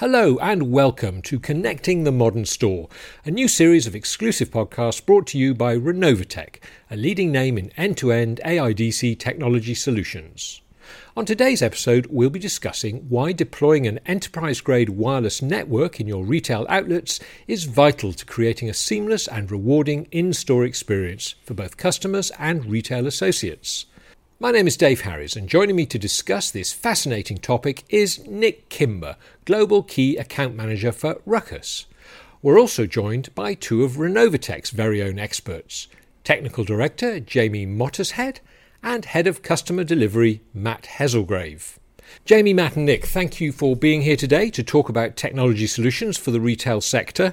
Hello and welcome to Connecting the Modern Store, a new series of exclusive podcasts brought to you by Renovotec, a leading name in end to end AIDC technology solutions. On today's episode, we'll be discussing why deploying an enterprise grade wireless network in your retail outlets is vital to creating a seamless and rewarding in store experience for both customers and retail associates. My name is Dave Harris, and joining me to discuss this fascinating topic is Nick Kimber, Global Key Account Manager for Ruckus. We're also joined by two of Renovotec's very own experts Technical Director Jamie Mottershead and Head of Customer Delivery Matt Hezelgrave. Jamie, Matt, and Nick, thank you for being here today to talk about technology solutions for the retail sector.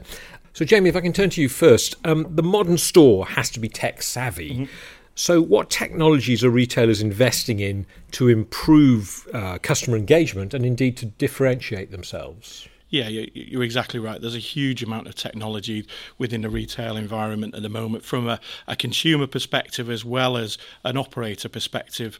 So, Jamie, if I can turn to you first, um, the modern store has to be tech savvy. Mm-hmm. So, what technologies are retailers investing in to improve uh, customer engagement and indeed to differentiate themselves? Yeah, you're exactly right. There's a huge amount of technology within the retail environment at the moment from a, a consumer perspective as well as an operator perspective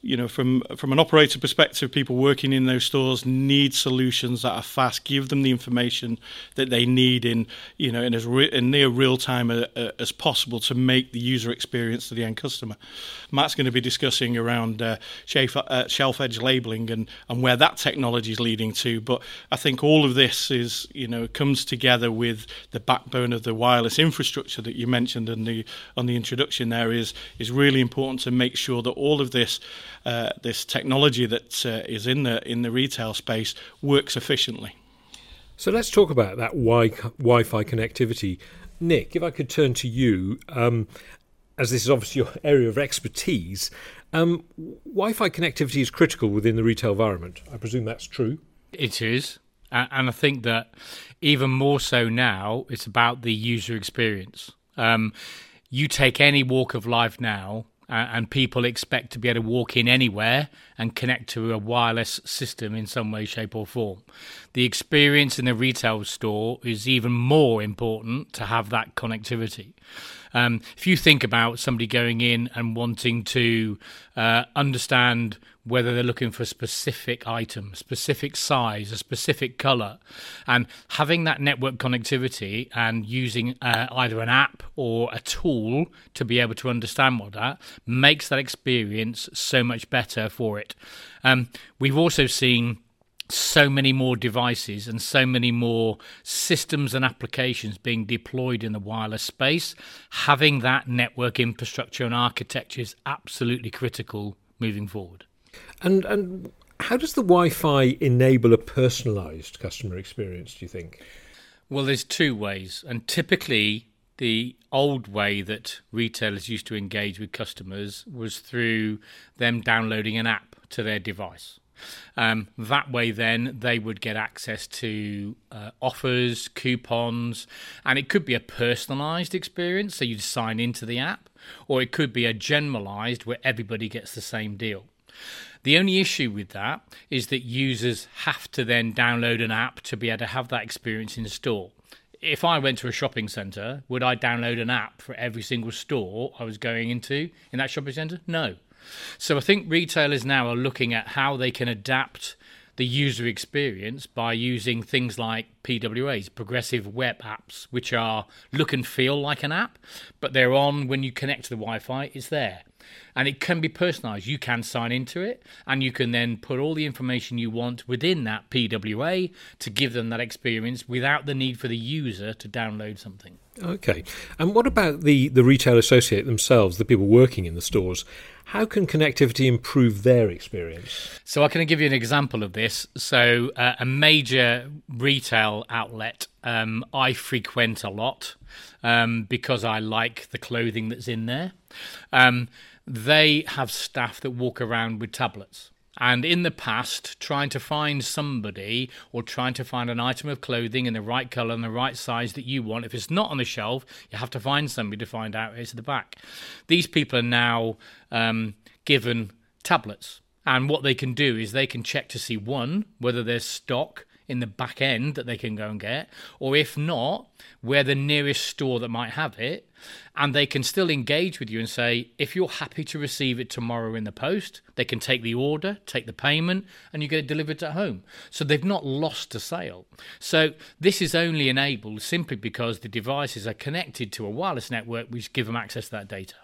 you know, from from an operator perspective, people working in those stores need solutions that are fast. Give them the information that they need in, you know, in as re- in near real time a, a, as possible to make the user experience to the end customer. Matt's going to be discussing around uh, shelf, uh, shelf edge labeling and and where that technology is leading to. But I think all of this is, you know, comes together with the backbone of the wireless infrastructure that you mentioned in the on the introduction. There is is really important to make sure that all of this uh, this technology that uh, is in the in the retail space works efficiently. So let's talk about that wi- Wi-Fi connectivity. Nick, if I could turn to you, um, as this is obviously your area of expertise, um, Wi-Fi connectivity is critical within the retail environment. I presume that's true. It is, and I think that even more so now, it's about the user experience. Um, you take any walk of life now, and people expect to be able to walk in anywhere and connect to a wireless system in some way, shape, or form. The experience in the retail store is even more important to have that connectivity. Um, if you think about somebody going in and wanting to uh, understand whether they're looking for a specific item, specific size, a specific color, and having that network connectivity and using uh, either an app or a tool to be able to understand what that makes that experience so much better for it. Um, we've also seen so many more devices and so many more systems and applications being deployed in the wireless space, having that network infrastructure and architecture is absolutely critical moving forward. And and how does the Wi-Fi enable a personalised customer experience? Do you think? Well, there's two ways, and typically the old way that retailers used to engage with customers was through them downloading an app to their device. Um, that way, then they would get access to uh, offers, coupons, and it could be a personalized experience. So you'd sign into the app, or it could be a generalized where everybody gets the same deal. The only issue with that is that users have to then download an app to be able to have that experience in store. If I went to a shopping centre, would I download an app for every single store I was going into in that shopping centre? No. So I think retailers now are looking at how they can adapt the user experience by using things like PWAs, progressive web apps, which are look and feel like an app, but they're on when you connect to the Wi Fi, it's there and it can be personalized. You can sign into it and you can then put all the information you want within that PWA to give them that experience without the need for the user to download something. Okay. And what about the, the retail associate themselves, the people working in the stores? How can connectivity improve their experience? So, I can give you an example of this. So, uh, a major retail outlet um, I frequent a lot um, because I like the clothing that's in there. Um, they have staff that walk around with tablets. And in the past, trying to find somebody or trying to find an item of clothing in the right colour and the right size that you want, if it's not on the shelf, you have to find somebody to find out it's at the back. These people are now um, given tablets. And what they can do is they can check to see one, whether there's stock in the back end that they can go and get, or if not, where the nearest store that might have it, and they can still engage with you and say, if you're happy to receive it tomorrow in the post, they can take the order, take the payment, and you get it delivered at home. So they've not lost a sale. So this is only enabled simply because the devices are connected to a wireless network which give them access to that data.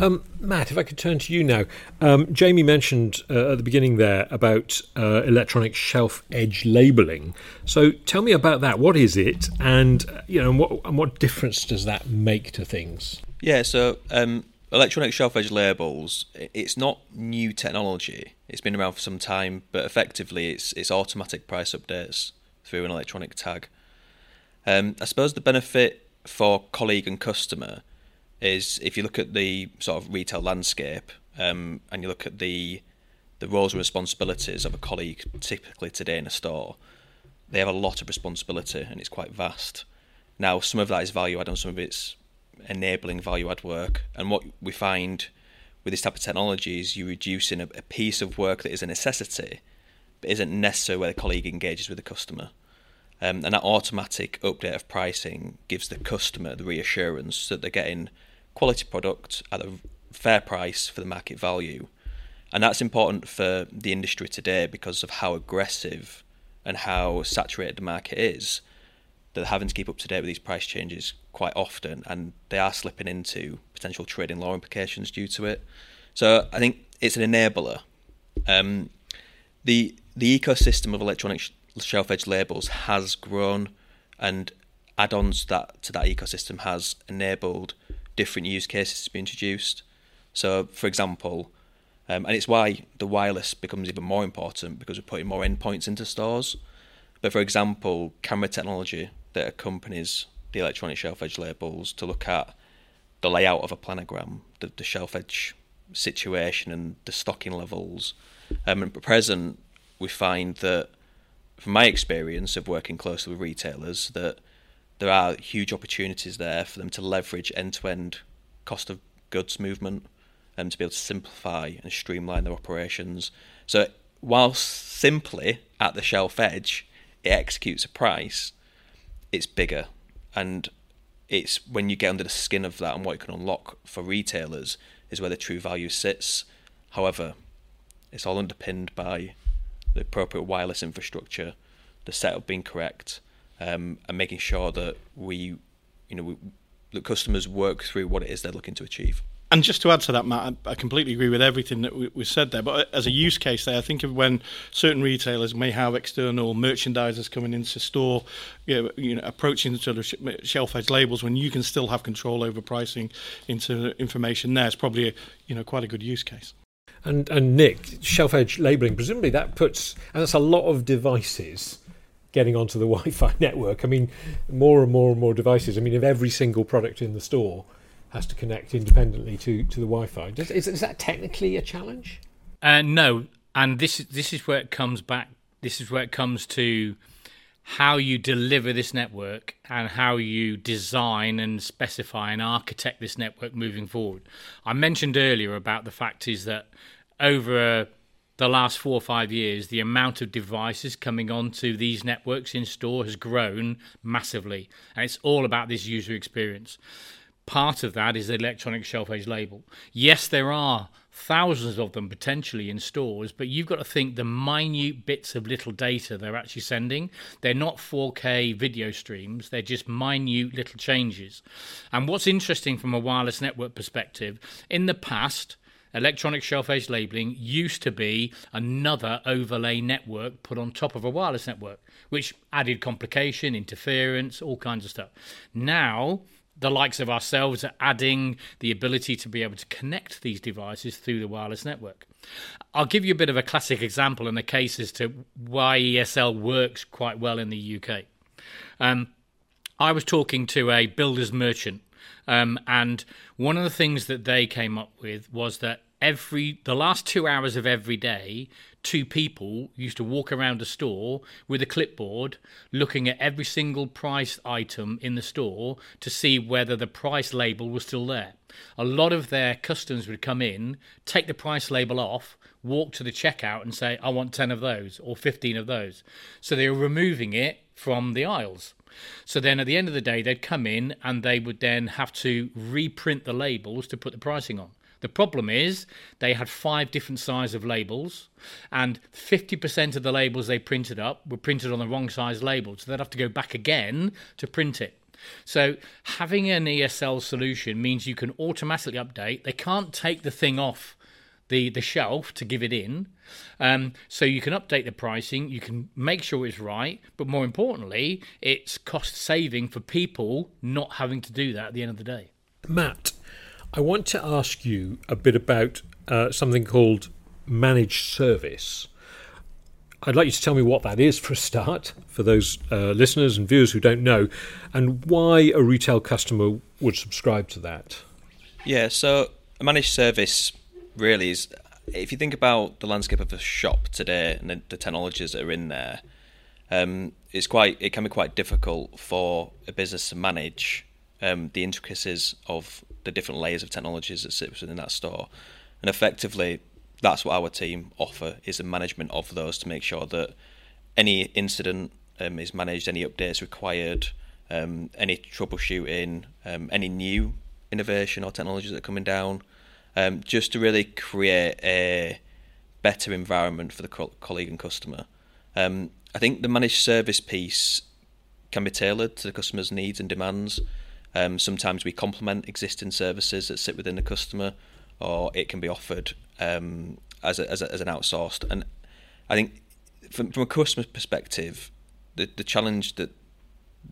Um, Matt, if I could turn to you now. Um, Jamie mentioned uh, at the beginning there about uh, electronic shelf edge labeling. So tell me about that. What is it, and uh, you know, and what, and what difference does that make to things? Yeah, so um, electronic shelf edge labels, it's not new technology. It's been around for some time, but effectively, it's it's automatic price updates through an electronic tag. Um, I suppose the benefit for colleague and customer is if you look at the sort of retail landscape um, and you look at the the roles and responsibilities of a colleague typically today in a store, they have a lot of responsibility and it's quite vast. Now, some of that is value add and some of it's enabling value add work. And what we find with this type of technology is you're reducing a, a piece of work that is a necessity, but isn't necessary where the colleague engages with the customer. Um, and that automatic update of pricing gives the customer the reassurance that they're getting quality product at a fair price for the market value. And that's important for the industry today because of how aggressive and how saturated the market is. They're having to keep up to date with these price changes quite often, and they are slipping into potential trading law implications due to it. So I think it's an enabler. Um, the the ecosystem of electronic shelf edge labels has grown, and add-ons that to that ecosystem has enabled different use cases to be introduced. So, for example, um, and it's why the wireless becomes even more important because we're putting more endpoints into stores. But for example, camera technology that accompanies the electronic shelf edge labels to look at the layout of a planogram, the, the shelf edge situation, and the stocking levels. Um, at present, we find that, from my experience of working closely with retailers, that there are huge opportunities there for them to leverage end-to-end cost of goods movement and to be able to simplify and streamline their operations. So whilst simply at the shelf edge it executes a price, it's bigger and it's when you get under the skin of that and what it can unlock for retailers is where the true value sits. However, it's all underpinned by the appropriate wireless infrastructure, the setup being correct, um, and making sure that we, you know, we, the customers work through what it is they're looking to achieve. And just to add to that, Matt, I completely agree with everything that we, said there. But as a use case there, I think of when certain retailers may have external merchandisers coming into store, you know, approaching sort of shelf edge labels, when you can still have control over pricing into information there, it's probably a, you know quite a good use case. And and Nick, shelf edge labeling, presumably that puts and that's a lot of devices getting onto the Wi-Fi network. I mean, more and more and more devices. I mean, if every single product in the store has to connect independently to, to the Wi-Fi, Does, is, is that technically a challenge? Uh, no, and this is this is where it comes back. This is where it comes to how you deliver this network and how you design and specify and architect this network moving forward. I mentioned earlier about the fact is that over uh, the last four or five years, the amount of devices coming onto these networks in store has grown massively. And it's all about this user experience. Part of that is the electronic shelf edge label. Yes, there are thousands of them potentially in stores, but you've got to think the minute bits of little data they're actually sending. They're not 4K video streams, they're just minute little changes. And what's interesting from a wireless network perspective, in the past, electronic shelf edge labeling used to be another overlay network put on top of a wireless network, which added complication, interference, all kinds of stuff. Now, the likes of ourselves are adding the ability to be able to connect these devices through the wireless network. I'll give you a bit of a classic example in the case as to why ESL works quite well in the UK. Um, I was talking to a builder's merchant um, and one of the things that they came up with was that every the last two hours of every day, two people used to walk around a store with a clipboard looking at every single price item in the store to see whether the price label was still there. A lot of their customers would come in, take the price label off, walk to the checkout and say, I want 10 of those or 15 of those. So they were removing it from the aisles. So then at the end of the day, they'd come in and they would then have to reprint the labels to put the pricing on. The problem is they had five different sizes of labels, and 50% of the labels they printed up were printed on the wrong size label. So they'd have to go back again to print it. So having an ESL solution means you can automatically update. They can't take the thing off the, the shelf to give it in. Um, so you can update the pricing, you can make sure it's right, but more importantly, it's cost saving for people not having to do that at the end of the day. Matt, I want to ask you a bit about uh, something called managed service. I'd like you to tell me what that is for a start, for those uh, listeners and viewers who don't know, and why a retail customer would subscribe to that. Yeah, so a managed service really is, if you think about the landscape of a shop today and the, the technologies that are in there, um, it's quite it can be quite difficult for a business to manage um, the intricacies of the different layers of technologies that sit within that store. And effectively, that's what our team offer is the management of those to make sure that any incident um, is managed, any updates required, um, any troubleshooting, um, any new innovation or technologies that are coming down, um, just to really create a better environment for the co- colleague and customer. Um, I think the managed service piece can be tailored to the customer's needs and demands. Um, sometimes we complement existing services that sit within the customer, or it can be offered um, as, a, as, a, as an outsourced. And I think from, from a customer perspective, the, the challenge that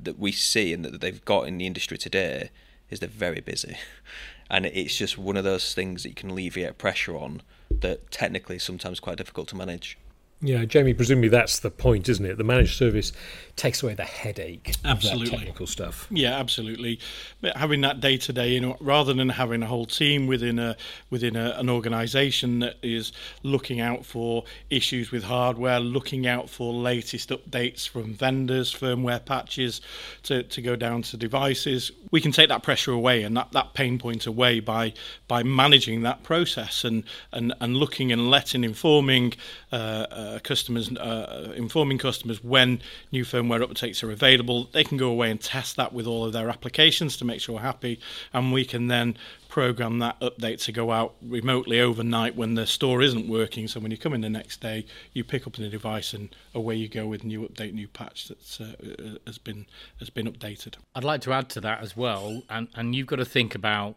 that we see and that they've got in the industry today is they're very busy, and it's just one of those things that you can alleviate pressure on that technically is sometimes quite difficult to manage. Yeah, Jamie, presumably that's the point, isn't it? The managed service takes away the headache absolutely. technical stuff. Yeah, absolutely. But having that day to day, you know, rather than having a whole team within a within a, an organisation that is looking out for issues with hardware, looking out for latest updates from vendors, firmware patches, to, to go down to devices, we can take that pressure away and that, that pain point away by by managing that process and and, and looking and letting informing. Uh, uh, uh, customers, uh, informing customers when new firmware updates are available. They can go away and test that with all of their applications to make sure we're happy, and we can then program that update to go out remotely overnight when the store isn't working. So when you come in the next day, you pick up the device and away you go with new update, new patch that uh, has been has been updated. I'd like to add to that as well, and and you've got to think about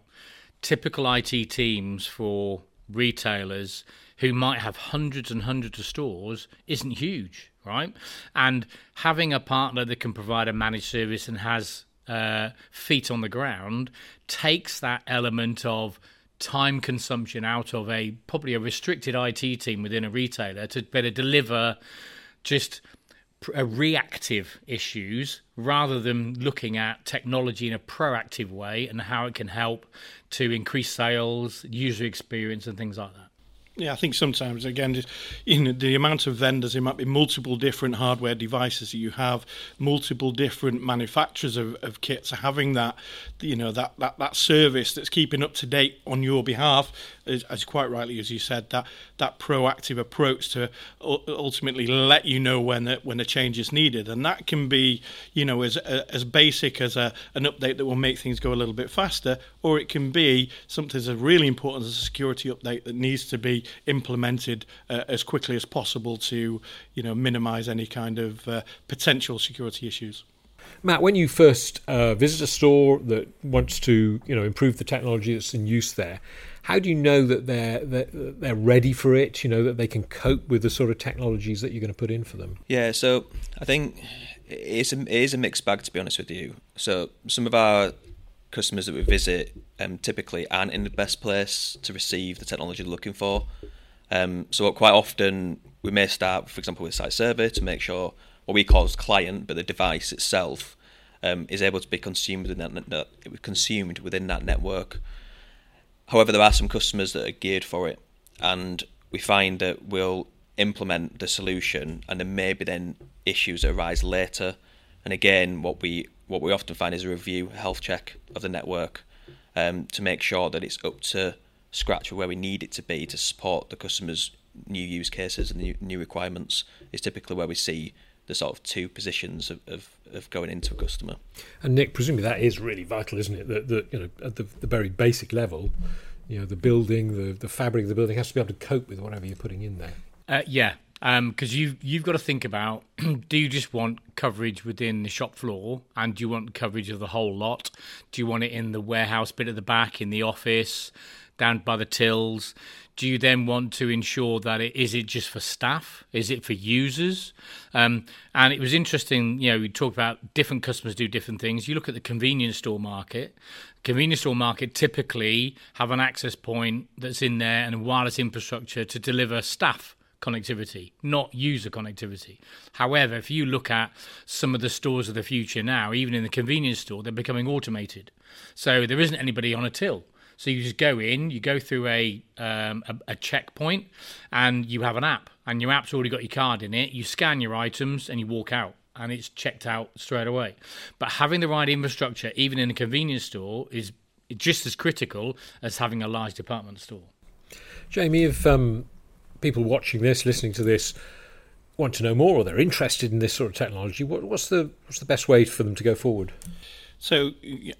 typical IT teams for retailers who might have hundreds and hundreds of stores isn't huge, right? And having a partner that can provide a managed service and has uh, feet on the ground takes that element of time consumption out of a probably a restricted IT team within a retailer to better deliver just reactive issues rather than looking at technology in a proactive way and how it can help to increase sales, user experience, and things like that. Yeah, I think sometimes again, you know, the amount of vendors, there might be multiple different hardware devices that you have, multiple different manufacturers of, of kits. Having that, you know, that, that that service that's keeping up to date on your behalf, as, quite rightly as you said, that that proactive approach to ultimately let you know when the, when a change is needed, and that can be, you know, as as basic as a an update that will make things go a little bit faster, or it can be something that's really important as a security update that needs to be implemented uh, as quickly as possible to you know minimize any kind of uh, potential security issues. Matt, when you first uh, visit a store that wants to you know improve the technology that's in use there, how do you know that they're, they're they're ready for it? You know that they can cope with the sort of technologies that you're going to put in for them. Yeah, so I think it's a, it is a mixed bag to be honest with you. So some of our customers that we visit um, typically aren't in the best place to receive the technology they're looking for. Um, so quite often we may start, for example, with site survey to make sure what we call as client, but the device itself um, is able to be consumed within that, consumed within that network. However, there are some customers that are geared for it, and we find that we'll implement the solution, and then maybe then issues that arise later. And again, what we what we often find is a review, a health check of the network um, to make sure that it's up to scratch where we need it to be to support the customers' new use cases and new requirements. Is typically where we see the sort of two positions of, of, of going into a customer. And Nick, presumably that is really vital, isn't it? That, that you know, at the, the very basic level, you know, the building, the, the fabric of the building has to be able to cope with whatever you're putting in there. Uh, yeah, because um, you've you've got to think about: do you just want coverage within the shop floor, and do you want coverage of the whole lot? Do you want it in the warehouse bit at the back, in the office, down by the tills? Do you then want to ensure that it is it just for staff? Is it for users? Um, and it was interesting, you know, we talked about different customers do different things. You look at the convenience store market. Convenience store market typically have an access point that's in there and wireless infrastructure to deliver staff connectivity, not user connectivity. However, if you look at some of the stores of the future now, even in the convenience store, they're becoming automated. So there isn't anybody on a till. So you just go in, you go through a, um, a, a checkpoint, and you have an app, and your app's already got your card in it. You scan your items, and you walk out, and it's checked out straight away. But having the right infrastructure, even in a convenience store, is just as critical as having a large department store. Jamie, if um, people watching this, listening to this, want to know more or they're interested in this sort of technology, what, what's the what's the best way for them to go forward? So,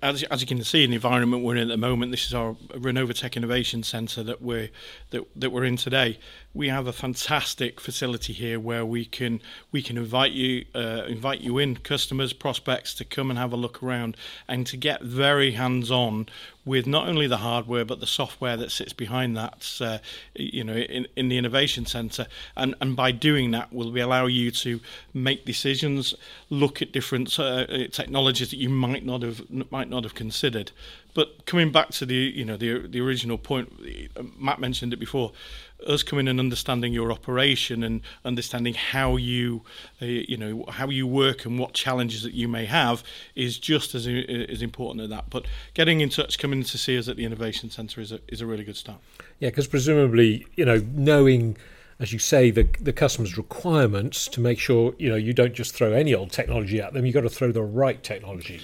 as, as you can see in the environment we're in at the moment, this is our Renovotec Innovation Centre that we're that, that we're in today. We have a fantastic facility here where we can we can invite you uh, invite you in, customers, prospects, to come and have a look around and to get very hands on with not only the hardware but the software that sits behind that, uh, you know, in, in the innovation centre. And and by doing that, will we allow you to make decisions, look at different uh, technologies that you might not have might not have considered. But coming back to the you know the the original point, Matt mentioned it before us coming and understanding your operation and understanding how you, uh, you know, how you work and what challenges that you may have is just as as important as that. But getting in touch, coming to see us at the Innovation Centre is a is a really good start. Yeah, because presumably, you know, knowing as you say, the the customer's requirements to make sure you know you don't just throw any old technology at them. You've got to throw the right technology.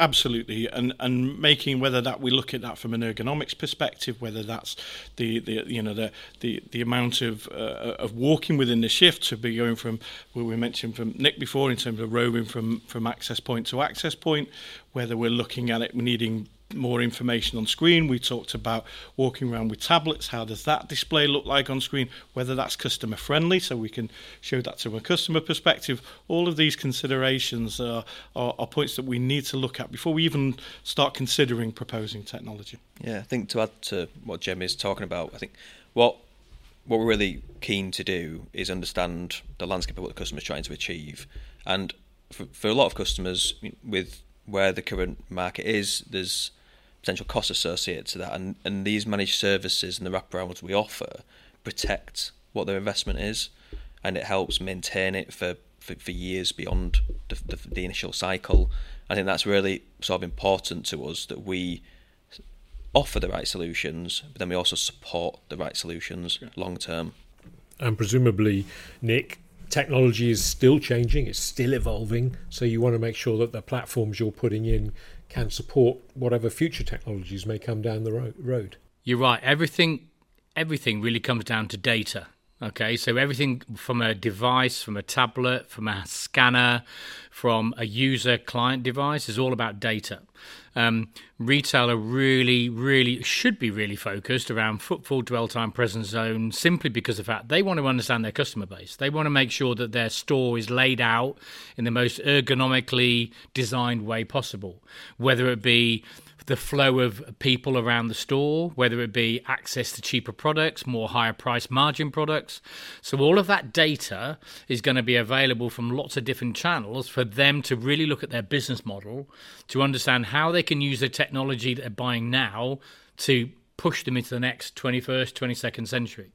absolutely, and and making whether that we look at that from an ergonomics perspective, whether that's the, the you know the the, the amount of uh, of walking within the shift to be going from where we mentioned from Nick before in terms of roaming from from access point to access point, whether we're looking at it needing more information on screen. We talked about walking around with tablets. How does that display look like on screen? Whether that's customer friendly, so we can show that to a customer perspective. All of these considerations are, are, are points that we need to look at before we even start considering proposing technology. Yeah, I think to add to what Jem is talking about, I think what what we're really keen to do is understand the landscape of what the customer is trying to achieve. And for, for a lot of customers, with where the current market is, there's potential costs associated to that, and, and these managed services and the wraparounds we offer protect what their investment is, and it helps maintain it for, for, for years beyond the, the, the initial cycle. I think that's really sort of important to us that we offer the right solutions, but then we also support the right solutions yeah. long term. And presumably, Nick, technology is still changing, it's still evolving, so you want to make sure that the platforms you're putting in can support whatever future technologies may come down the ro- road. You're right. Everything, everything really comes down to data. Okay, so everything from a device, from a tablet, from a scanner, from a user client device is all about data. Um, retailer really, really should be really focused around footfall, dwell time, presence zone, simply because of that they want to understand their customer base. They want to make sure that their store is laid out in the most ergonomically designed way possible, whether it be the flow of people around the store, whether it be access to cheaper products, more higher price margin products. So, all of that data is going to be available from lots of different channels for them to really look at their business model to understand how they can use the technology that they're buying now to push them into the next 21st, 22nd century.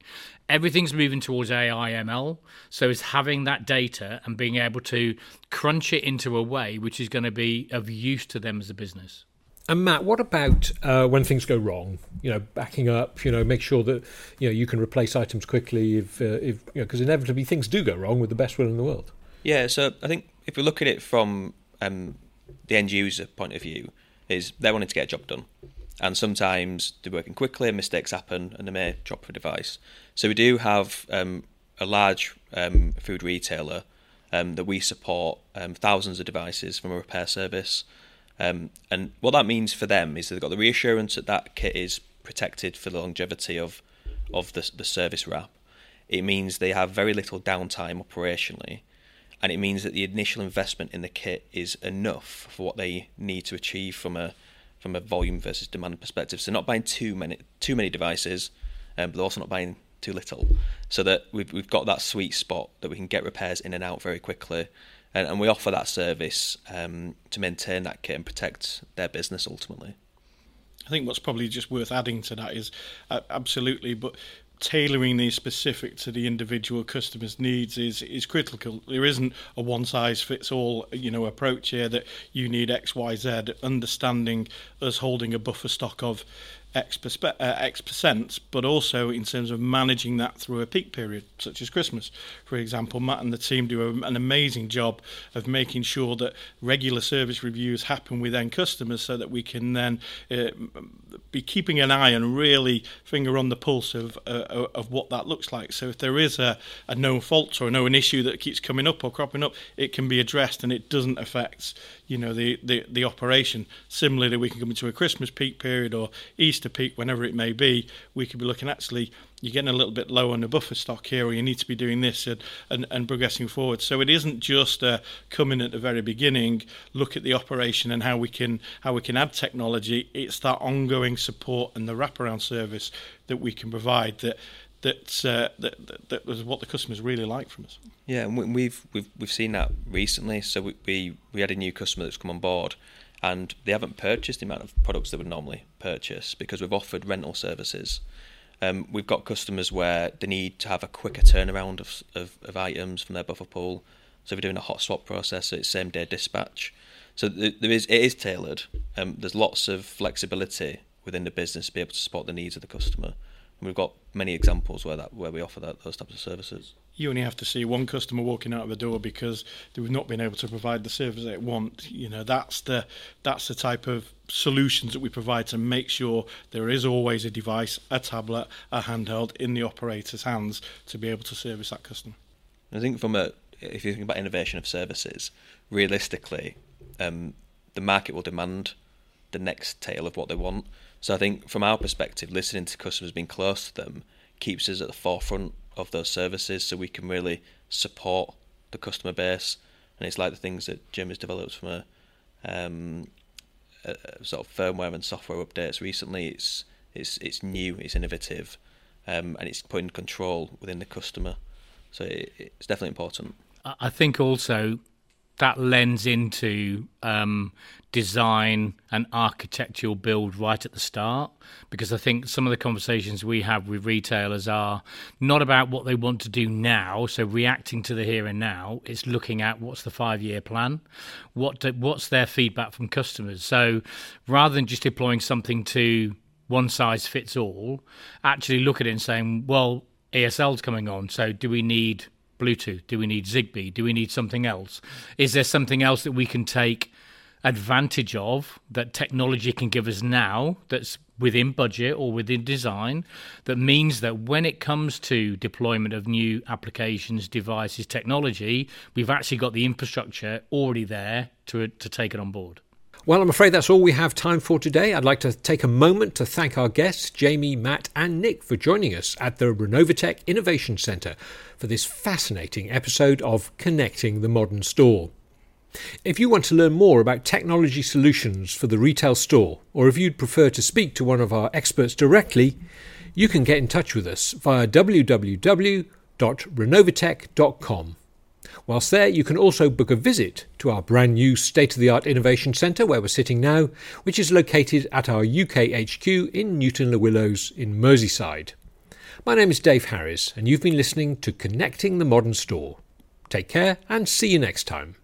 Everything's moving towards AI ML, so it's having that data and being able to crunch it into a way which is going to be of use to them as a business. And Matt, what about uh, when things go wrong? You know, backing up. You know, make sure that you know you can replace items quickly if uh, if because you know, inevitably things do go wrong with the best will in the world. Yeah, so I think if we look at it from um, the end user point of view, is they're wanting to get a job done, and sometimes they're working quickly, and mistakes happen, and they may drop a device. So we do have um, a large um, food retailer um, that we support um, thousands of devices from a repair service. Um, and what that means for them is they've got the reassurance that that kit is protected for the longevity of of the, the service wrap. It means they have very little downtime operationally, and it means that the initial investment in the kit is enough for what they need to achieve from a from a volume versus demand perspective. So not buying too many too many devices, um, but also not buying too little, so that we've we've got that sweet spot that we can get repairs in and out very quickly and, and we offer that service um, to maintain that kit and protect their business ultimately. I think what's probably just worth adding to that is uh, absolutely, but tailoring these specific to the individual customer's needs is is critical. There isn't a one size fits all you know approach here that you need X Y Z. Understanding us holding a buffer stock of X, perspe- uh, X percent, but also in terms of managing that through a peak period, such as Christmas. For example, Matt and the team do a, an amazing job of making sure that regular service reviews happen with end customers so that we can then uh, be keeping an eye and really finger on the pulse of, uh, of what that looks like. So if there is a, a known fault or a known issue that keeps coming up or cropping up, it can be addressed and it doesn't affect you know the, the, the operation. Similarly, we can come into a Christmas peak period or Easter peak, whenever it may be. We could be looking actually you're getting a little bit low on the buffer stock here, or you need to be doing this and, and, and progressing forward. So it isn't just uh, coming at the very beginning, look at the operation and how we can how we can add technology. It's that ongoing support and the wraparound service that we can provide that uh, that, that, that was what the customers really like from us. Yeah, and we've we've we've seen that recently. So we, we we had a new customer that's come on board, and they haven't purchased the amount of products they would normally purchase because we've offered rental services. Um, we've got customers where they need to have a quicker turnaround of, of, of items from their buffer pool. So if we're doing a hot swap process, it's same day dispatch. So there is it is tailored. Um, there's lots of flexibility within the business to be able to support the needs of the customer. And we've got many examples where that where we offer that those types of services. You only have to see one customer walking out of the door because they've not been able to provide the service they want. You know that's the that's the type of solutions that we provide to make sure there is always a device, a tablet, a handheld in the operator's hands to be able to service that customer. I think from a if you think about innovation of services, realistically, um, the market will demand the next tail of what they want. So I think from our perspective, listening to customers, being close to them, keeps us at the forefront of those services, so we can really support the customer base. And it's like the things that Jim has developed from a, um, a, sort of firmware and software updates recently. It's it's it's new, it's innovative, um, and it's putting control within the customer. So it, it's definitely important. I think also that lends into um, design and architectural build right at the start because I think some of the conversations we have with retailers are not about what they want to do now, so reacting to the here and now. It's looking at what's the five year plan, what do, what's their feedback from customers. So rather than just deploying something to one size fits all, actually look at it and saying, well, ESL's coming on, so do we need Bluetooth? Do we need Zigbee? Do we need something else? Is there something else that we can take advantage of that technology can give us now that's within budget or within design that means that when it comes to deployment of new applications, devices, technology, we've actually got the infrastructure already there to, to take it on board. Well, I'm afraid that's all we have time for today. I'd like to take a moment to thank our guests, Jamie, Matt, and Nick, for joining us at the Renovotec Innovation Centre for this fascinating episode of Connecting the Modern Store. If you want to learn more about technology solutions for the retail store, or if you'd prefer to speak to one of our experts directly, you can get in touch with us via www.renovotec.com. Whilst there, you can also book a visit to our brand new state of the art innovation centre where we're sitting now, which is located at our UK HQ in Newton le Willows in Merseyside. My name is Dave Harris, and you've been listening to Connecting the Modern Store. Take care and see you next time.